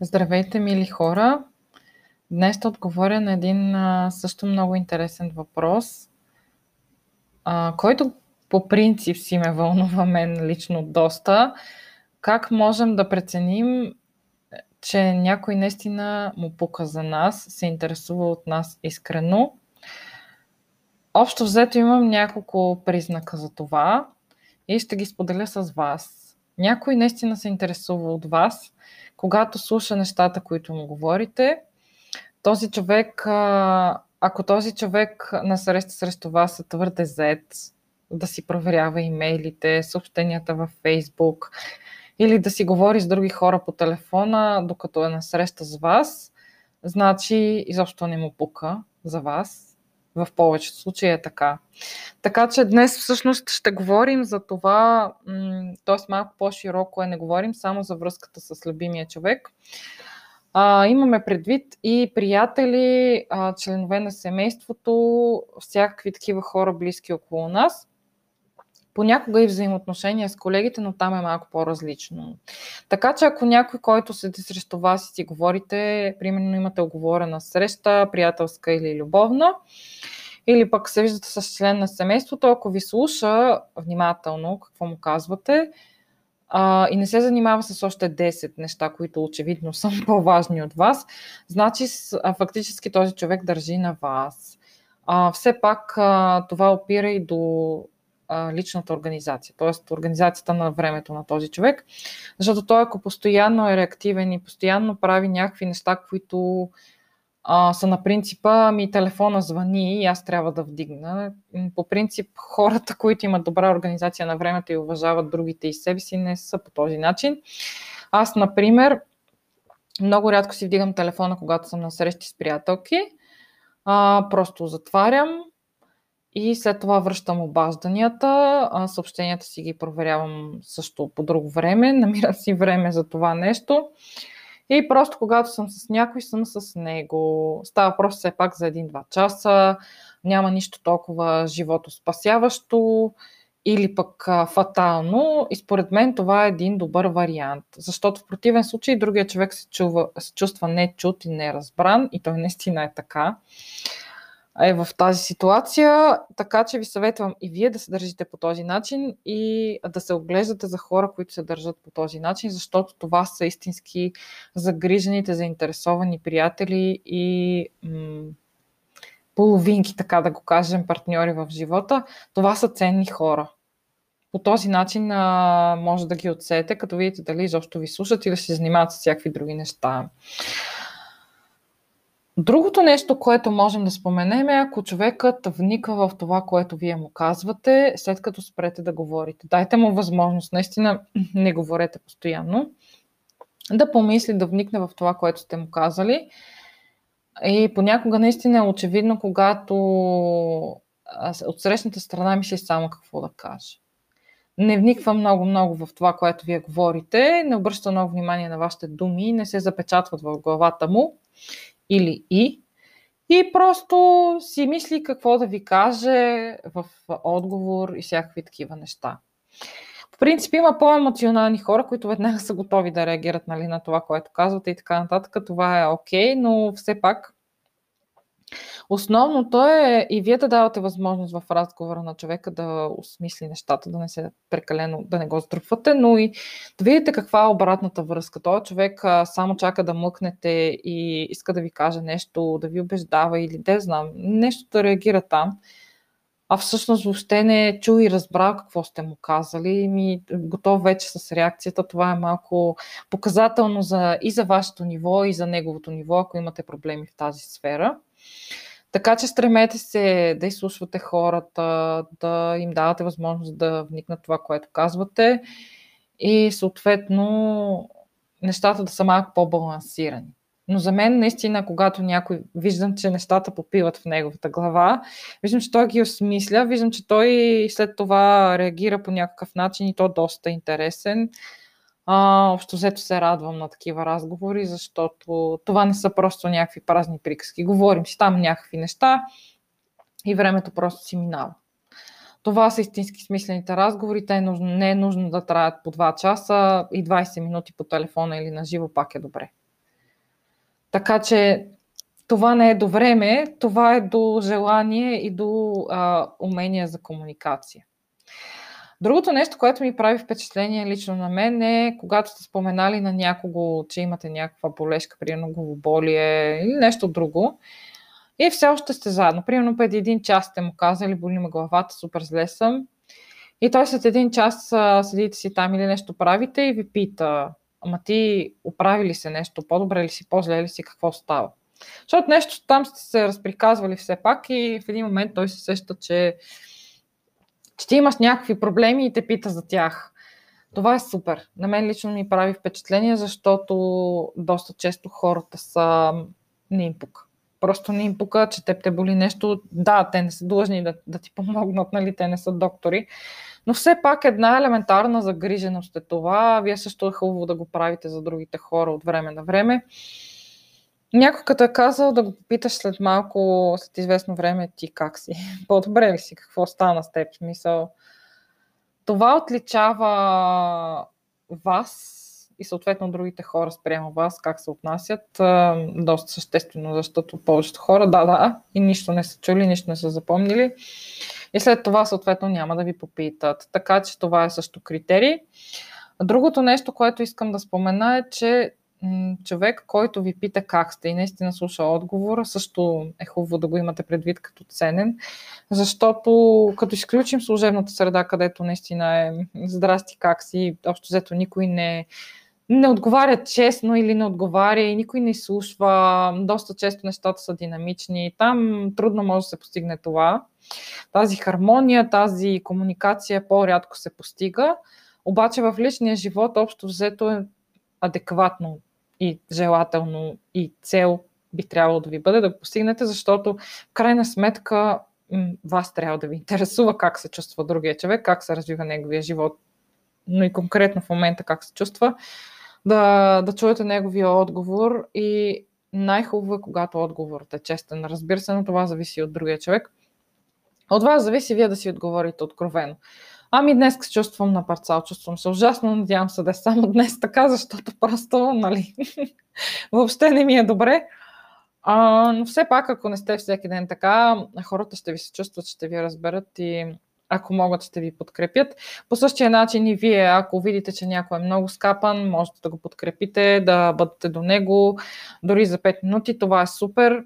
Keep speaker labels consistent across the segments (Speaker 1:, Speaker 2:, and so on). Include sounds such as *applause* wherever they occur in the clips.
Speaker 1: Здравейте, мили хора! Днес ще отговоря на един също много интересен въпрос, който по принцип си ме вълнува мен лично доста. Как можем да преценим, че някой наистина му пука за нас, се интересува от нас искрено? Общо взето имам няколко признака за това и ще ги споделя с вас. Някой наистина се интересува от вас – когато слуша нещата, които му говорите, този човек, ако този човек на среща срещу вас е твърде зет, да си проверява имейлите, съобщенията във Фейсбук или да си говори с други хора по телефона, докато е на среща с вас, значи изобщо не му пука за вас. В повечето случаи е така. Така че днес всъщност ще говорим за това, т.е. малко по-широко е, не говорим само за връзката с любимия човек. А, имаме предвид и приятели, а, членове на семейството, всякакви такива хора близки около нас. Понякога и взаимоотношения с колегите, но там е малко по-различно. Така че ако някой, който седи срещу вас и си говорите, примерно имате оговорена среща, приятелска или любовна, или пък се виждате с член на семейството, ако ви слуша внимателно какво му казвате а, и не се занимава с още 10 неща, които очевидно са *laughs* по-важни от вас, значи а, фактически този човек държи на вас. А, все пак а, това опира и до личната организация, т.е. организацията на времето на този човек, защото той ако постоянно е реактивен и постоянно прави някакви неща, които а, са на принципа ми телефона звъни и аз трябва да вдигна. По принцип хората, които имат добра организация на времето и уважават другите и себе си, не са по този начин. Аз, например, много рядко си вдигам телефона, когато съм на срещи с приятелки. А, просто затварям и след това връщам обажданията. Съобщенията си ги проверявам също по друго време. *laughs* Намирам си време за това нещо. И просто когато съм с някой, съм с него. Става просто все пак за един-два часа. Няма нищо толкова живото спасяващо или пък фатално. И според мен това е един добър вариант. Защото в противен случай другия човек се, чува, се чувства не чут и не разбран. И той наистина е така е в тази ситуация, така че ви съветвам и вие да се държите по този начин и да се оглеждате за хора, които се държат по този начин, защото това са истински загрижените, заинтересовани приятели и м- половинки, така да го кажем, партньори в живота. Това са ценни хора. По този начин а, може да ги отсете, като видите дали изобщо ви слушат или се занимават с всякакви други неща. Другото нещо, което можем да споменем е, ако човекът вниква в това, което вие му казвате, след като спрете да говорите. Дайте му възможност, наистина *clears throat* не говорете постоянно, да помисли, да вникне в това, което сте му казали. И понякога наистина е очевидно, когато от срещната страна мисли само какво да каже. Не вниква много-много в това, което вие говорите, не обръща много внимание на вашите думи, не се запечатват в главата му или и. И просто си мисли какво да ви каже в отговор и всякакви такива неща. В принцип има по-емоционални хора, които веднага са готови да реагират нали, на това, което казвате и така нататък. Това е окей, okay, но все пак Основното е и вие да давате възможност в разговора на човека да осмисли нещата, да не се прекалено, да не го струпвате, но и да видите каква е обратната връзка. Той човек само чака да мъкнете и иска да ви каже нещо, да ви убеждава или да знам, нещо да реагира там а всъщност въобще не е чул и разбрал какво сте му казали, ми готов вече с реакцията. Това е малко показателно за, и за вашето ниво, и за неговото ниво, ако имате проблеми в тази сфера. Така че стремете се да изслушвате хората, да им давате възможност да вникнат това, което казвате и съответно нещата да са малко по-балансирани. Но за мен, наистина, когато някой виждам, че нещата попиват в неговата глава, виждам, че той ги осмисля, виждам, че той след това реагира по някакъв начин и то доста интересен. А, общо взето се радвам на такива разговори, защото това не са просто някакви празни приказки. Говорим си там някакви неща и времето просто си минава. Това са истински смислените разговори. Те не е нужно да траят по 2 часа и 20 минути по телефона или на живо пак е добре. Така че това не е до време, това е до желание и до а, умение за комуникация. Другото нещо, което ми прави впечатление лично на мен е, когато сте споменали на някого, че имате някаква болешка, примерно главоболие или нещо друго, и все още сте заедно. Примерно преди един час сте му казали, боли ме главата, супер зле съм. И той след един час седите си там или нещо правите и ви пита, ама ти оправи ли се нещо, по-добре ли си, по-зле ли си, какво става? Защото нещо там сте се разприказвали все пак и в един момент той се сеща, че, че ти имаш някакви проблеми и те пита за тях. Това е супер. На мен лично ми прави впечатление, защото доста често хората са не им пука. Просто не им пука, че теб те боли нещо. Да, те не са длъжни да, да ти *laughs* помогнат, нали? Те не са доктори. Но все пак една елементарна загриженост е това. Вие също е хубаво да го правите за другите хора от време на време. Някой като е казал да го попиташ след малко, след известно време, ти как си? *laughs* По-добре ли си? Какво стана с теб? Смисъл. Това отличава вас и съответно другите хора спрямо вас, как се отнасят, доста съществено, защото повечето хора, да, да, и нищо не са чули, нищо не са запомнили. И след това, съответно, няма да ви попитат. Така че това е също критерий. Другото нещо, което искам да спомена е, че човек, който ви пита как сте и наистина слуша отговора, също е хубаво да го имате предвид като ценен, защото като изключим служебната среда, където наистина е здрасти как си, общо взето никой не, не отговаря честно или не отговаря и никой не изслушва, доста често нещата са динамични, там трудно може да се постигне това. Тази хармония, тази комуникация по-рядко се постига, обаче в личния живот общо взето е адекватно и желателно и цел би трябвало да ви бъде да го постигнете, защото в крайна сметка вас трябва да ви интересува как се чувства другия човек, как се развива неговия живот, но и конкретно в момента как се чувства, да, да чуете неговия отговор и най-хубаво е, когато отговорът е честен. Разбира се, но това зависи от другия човек. От вас зависи вие да си отговорите откровено. Ами днес се чувствам на парцал, чувствам се ужасно, надявам се да е само днес така, защото просто, нали, *laughs* въобще не ми е добре. А, но все пак, ако не сте всеки ден така, хората ще ви се чувстват, ще ви разберат и ако могат, ще ви подкрепят. По същия начин и вие, ако видите, че някой е много скапан, можете да го подкрепите, да бъдете до него, дори за 5 минути. Това е супер.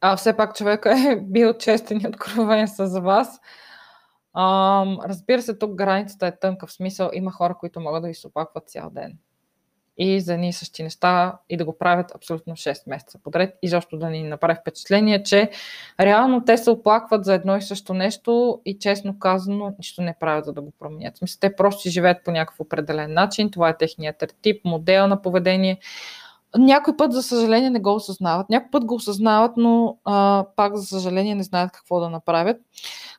Speaker 1: А все пак човек е *laughs* бил честен и откровен с вас. Разбира се, тук границата е тънка, в смисъл има хора, които могат да ви се оплакват цял ден. И за едни същи неща и да го правят абсолютно 6 месеца подред и защо да ни направи впечатление, че реално те се оплакват за едно и също нещо и честно казано нищо не правят за да го променят. Смисъл, те просто си живеят по някакъв определен начин, това е техният тип, модел на поведение. Някой път, за съжаление, не го осъзнават. Някой път го осъзнават, но а, пак, за съжаление, не знаят какво да направят.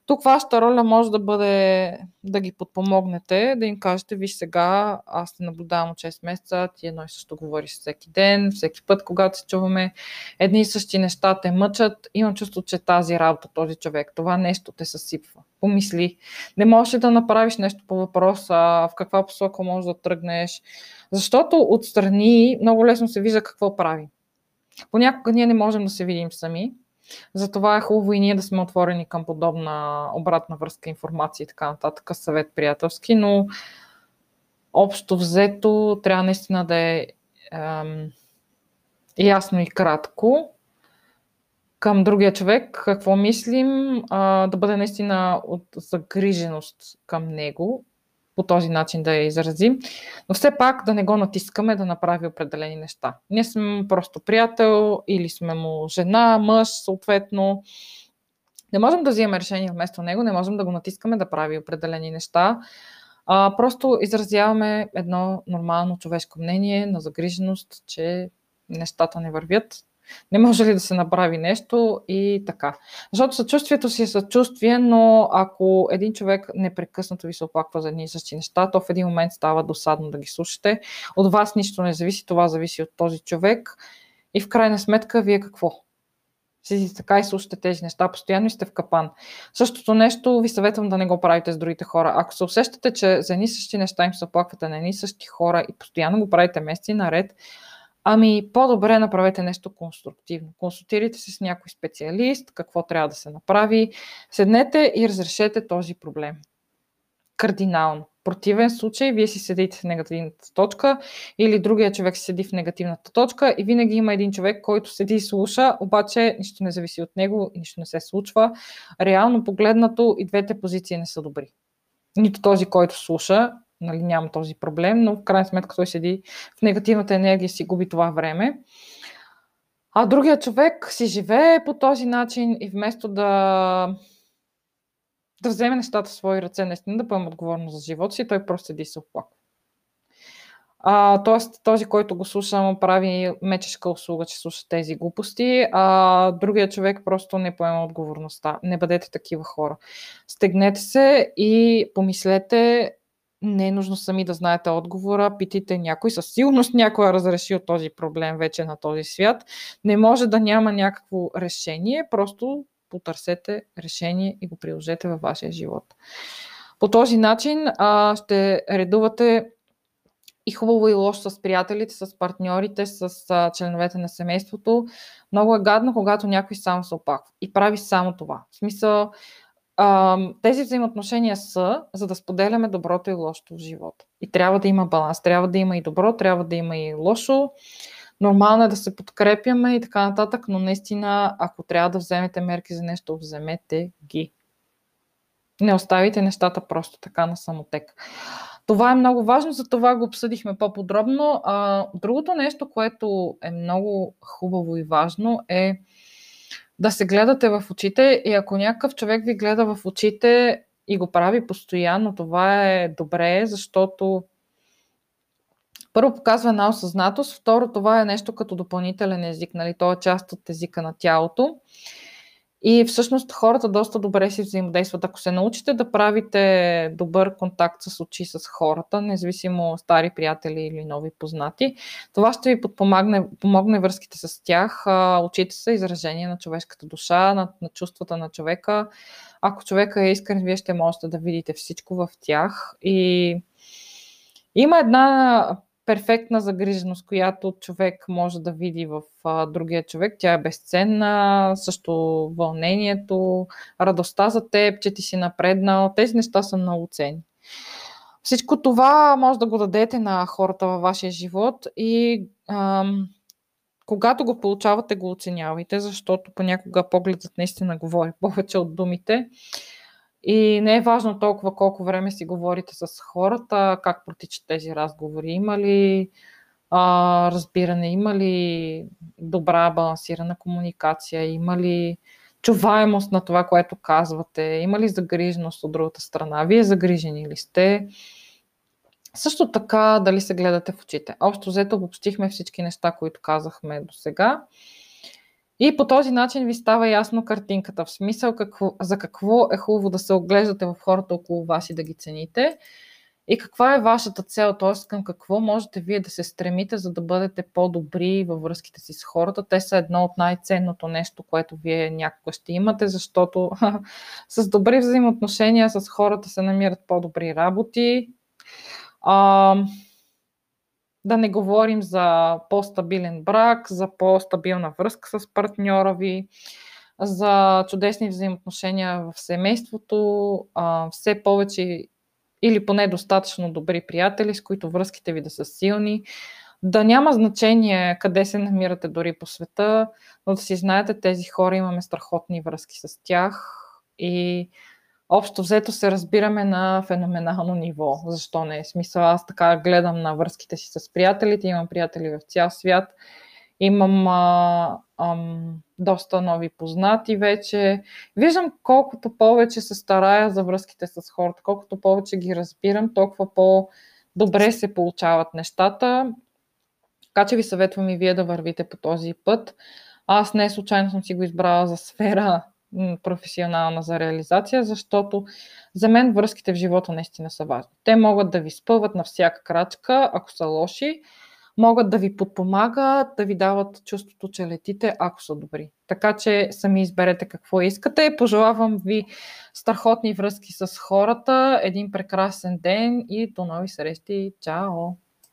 Speaker 1: Тук вашата роля може да бъде да ги подпомогнете, да им кажете, виж сега, аз те наблюдавам от 6 месеца, ти едно и също говориш всеки ден, всеки път, когато се чуваме, едни и същи неща те мъчат, имам чувство, че тази работа, този човек, това нещо те съсипва. Помисли, не можеш да направиш нещо по въпроса, в каква посока можеш да тръгнеш, защото отстрани много лесно се вижда какво прави. Понякога ние не можем да се видим сами, затова е хубаво и ние да сме отворени към подобна обратна връзка, информация и така нататък, съвет приятелски, но общо взето трябва наистина да е ем, ясно и кратко. Към другия човек, какво мислим, а, да бъде наистина от загриженост към него по този начин да я изразим, но все пак да не го натискаме да направи определени неща. Ние сме просто приятел или сме му жена, мъж, съответно. Не можем да взимаме решение вместо него, не можем да го натискаме да прави определени неща. А, просто изразяваме едно нормално човешко мнение на загриженост, че нещата не вървят не може ли да се направи нещо и така. Защото съчувствието си е съчувствие, но ако един човек непрекъснато ви се оплаква за едни и същи неща, то в един момент става досадно да ги слушате. От вас нищо не зависи, това зависи от този човек. И в крайна сметка, вие какво? Си така и слушате тези неща, постоянно и сте в капан. Същото нещо ви съветвам да не го правите с другите хора. Ако се усещате, че за едни същи неща им се оплаквате на едни същи хора и постоянно го правите месеци наред, Ами, по-добре направете нещо конструктивно. Консултирайте се с някой специалист, какво трябва да се направи. Седнете и разрешете този проблем. Кардинално. В противен случай, вие си седите в негативната точка или другия човек седи в негативната точка и винаги има един човек, който седи и слуша, обаче нищо не зависи от него и нищо не се случва. Реално погледнато и двете позиции не са добри. Нито този, който слуша, нали, няма този проблем, но в крайна сметка той седи в негативната енергия и си губи това време. А другия човек си живее по този начин и вместо да, да вземе нещата в свои ръце, наистина да поема отговорност за живота си, той просто седи се оплаква. А, тоест, този, който го слуша, му прави мечешка услуга, че слуша тези глупости, а другия човек просто не поема отговорността. Не бъдете такива хора. Стегнете се и помислете не е нужно сами да знаете отговора, питайте някой. Със сигурност някой е разрешил този проблем вече на този свят. Не може да няма някакво решение, просто потърсете решение и го приложете във вашия живот. По този начин а, ще редувате и хубаво и лошо с приятелите, с партньорите, с а, членовете на семейството. Много е гадно, когато някой само се опаква и прави само това. В смисъл, тези взаимоотношения са, за да споделяме доброто и лошото в живота. И трябва да има баланс. Трябва да има и добро, трябва да има и лошо. Нормално е да се подкрепяме и така нататък, но наистина, ако трябва да вземете мерки за нещо, вземете ги. Не оставите нещата просто така на самотек. Това е много важно, за това го обсъдихме по-подробно. А, другото нещо, което е много хубаво и важно е да се гледате в очите и ако някакъв човек ви гледа в очите и го прави постоянно, това е добре, защото първо показва една осъзнатост, второ това е нещо като допълнителен език, нали? то е част от езика на тялото. И всъщност хората доста добре си взаимодействат. Ако се научите да правите добър контакт с очи с хората, независимо стари приятели или нови познати, това ще ви подпомогне помогне връзките с тях. Очите са изражение на човешката душа, на, на чувствата на човека. Ако човека е искрен, вие ще можете да видите всичко в тях. И има една перфектна загриженост, която човек може да види в а, другия човек. Тя е безценна, също вълнението, радостта за теб, че ти си напреднал. Тези неща са много ценни. Всичко това може да го дадете на хората във вашия живот и ам, когато го получавате, го оценявайте, защото понякога погледът наистина говори повече от думите. И не е важно толкова колко време си говорите с хората, как протичат тези разговори. Има ли а, разбиране, има ли добра балансирана комуникация, има ли чуваемост на това, което казвате, има ли загриженост от другата страна, вие загрижени ли сте. Също така, дали се гледате в очите. Общо взето обобщихме всички неща, които казахме до сега. И по този начин ви става ясно картинката, в смисъл какво, за какво е хубаво да се оглеждате в хората около вас и да ги цените. И каква е вашата цел, т.е. към какво можете вие да се стремите, за да бъдете по-добри във връзките си с хората. Те са едно от най-ценното нещо, което вие някога ще имате, защото *laughs* с добри взаимоотношения с хората се намират по-добри работи. А, да не говорим за по-стабилен брак, за по-стабилна връзка с партньора ви, за чудесни взаимоотношения в семейството, все повече или поне достатъчно добри приятели, с които връзките ви да са силни. Да няма значение къде се намирате дори по света, но да си знаете, тези хора имаме страхотни връзки с тях и общо взето се разбираме на феноменално ниво. Защо не? Смисъл, аз така гледам на връзките си с приятелите, имам приятели в цял свят, имам а, ам, доста нови познати вече. Виждам колкото повече се старая за връзките с хората, колкото повече ги разбирам, толкова по-добре се получават нещата. Така че ви съветвам и вие да вървите по този път. Аз не случайно съм си го избрала за сфера професионална за реализация, защото за мен връзките в живота наистина са важни. Те могат да ви спъват на всяка крачка, ако са лоши, могат да ви подпомагат, да ви дават чувството, че летите, ако са добри. Така че сами изберете какво искате. Пожелавам ви страхотни връзки с хората, един прекрасен ден и до нови срещи. Чао!